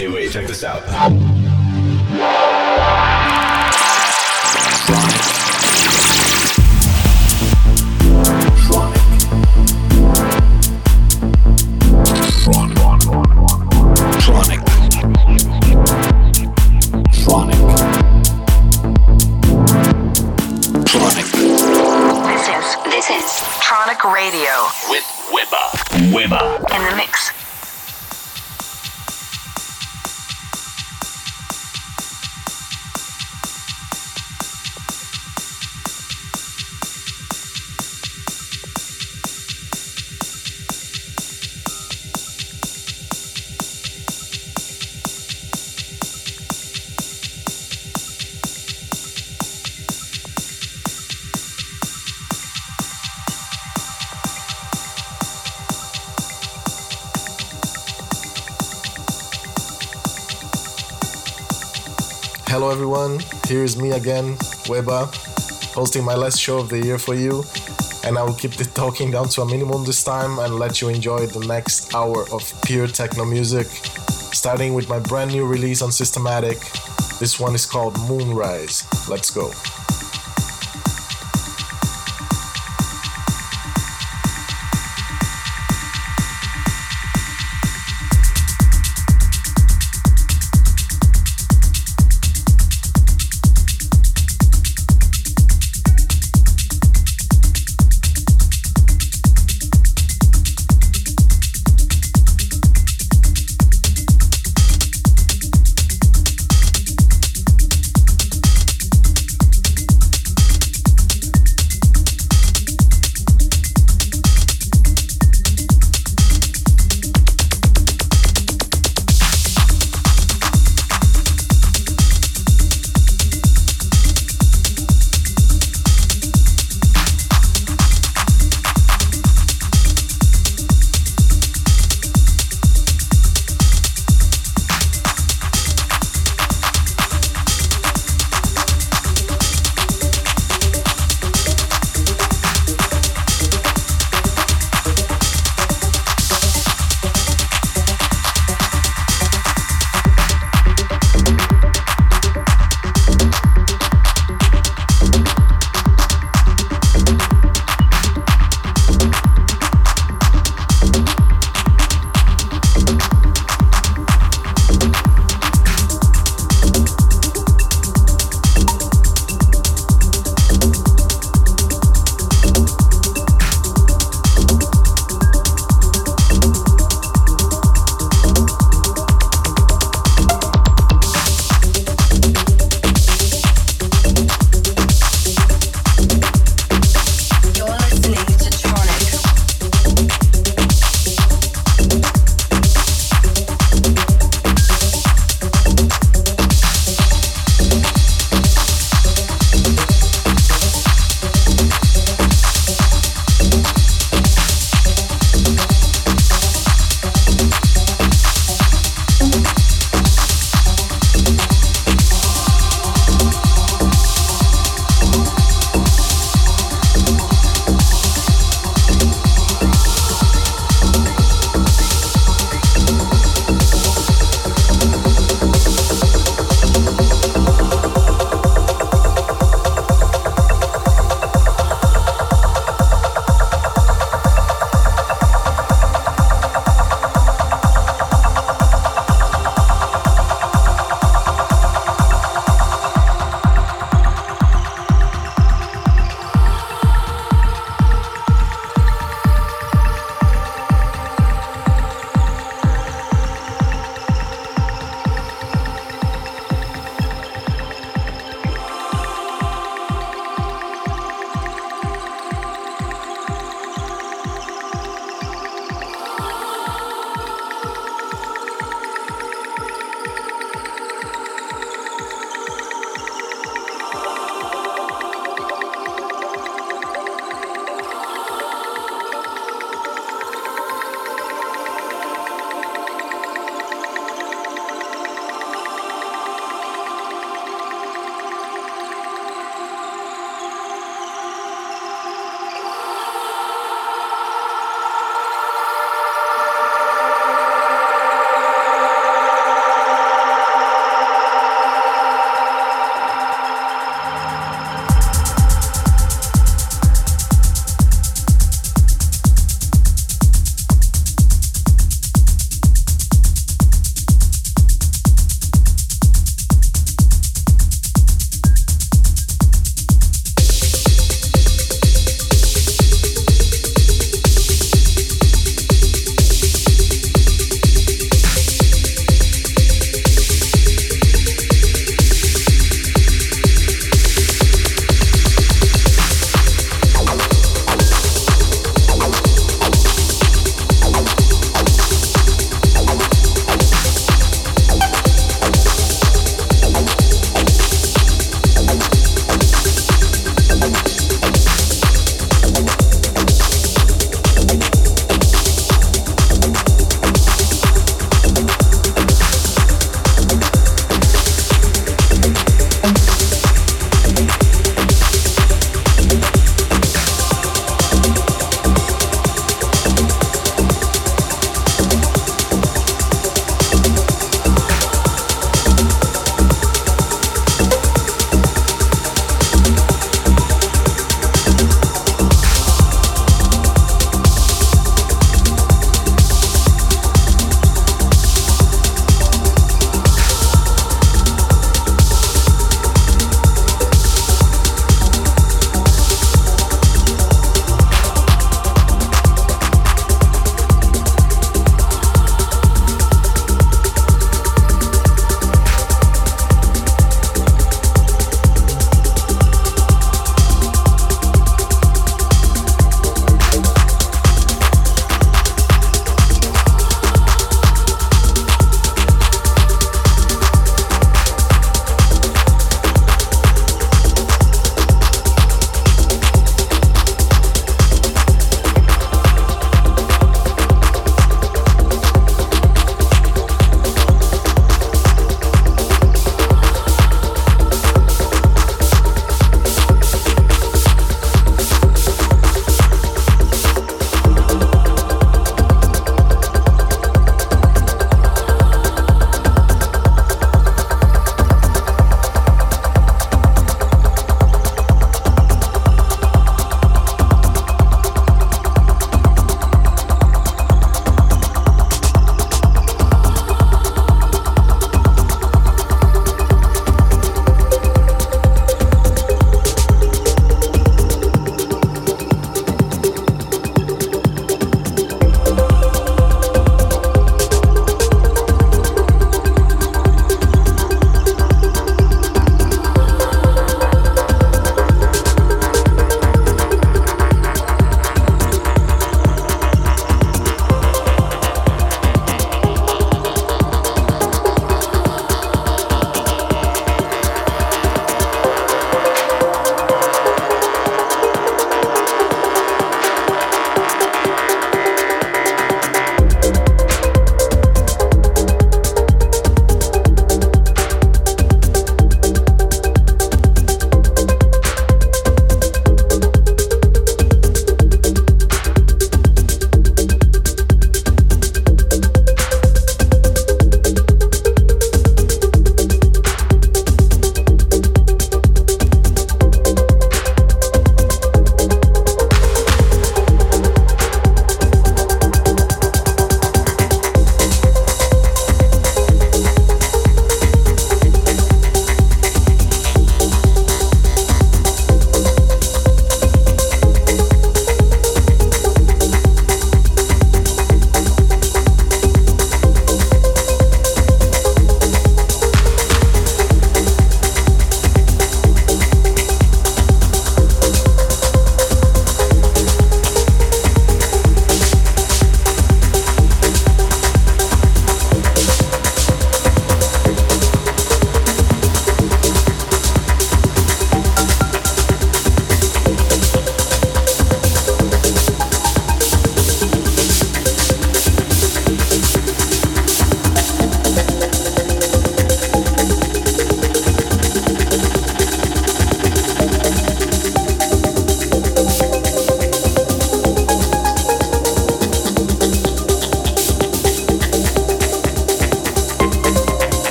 Hey, wait, check this out. Everyone. Here is me again, Weber, hosting my last show of the year for you. And I will keep the talking down to a minimum this time and let you enjoy the next hour of pure techno music, starting with my brand new release on Systematic. This one is called Moonrise. Let's go.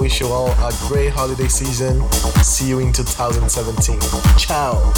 Wish you all a great holiday season. See you in 2017. Ciao.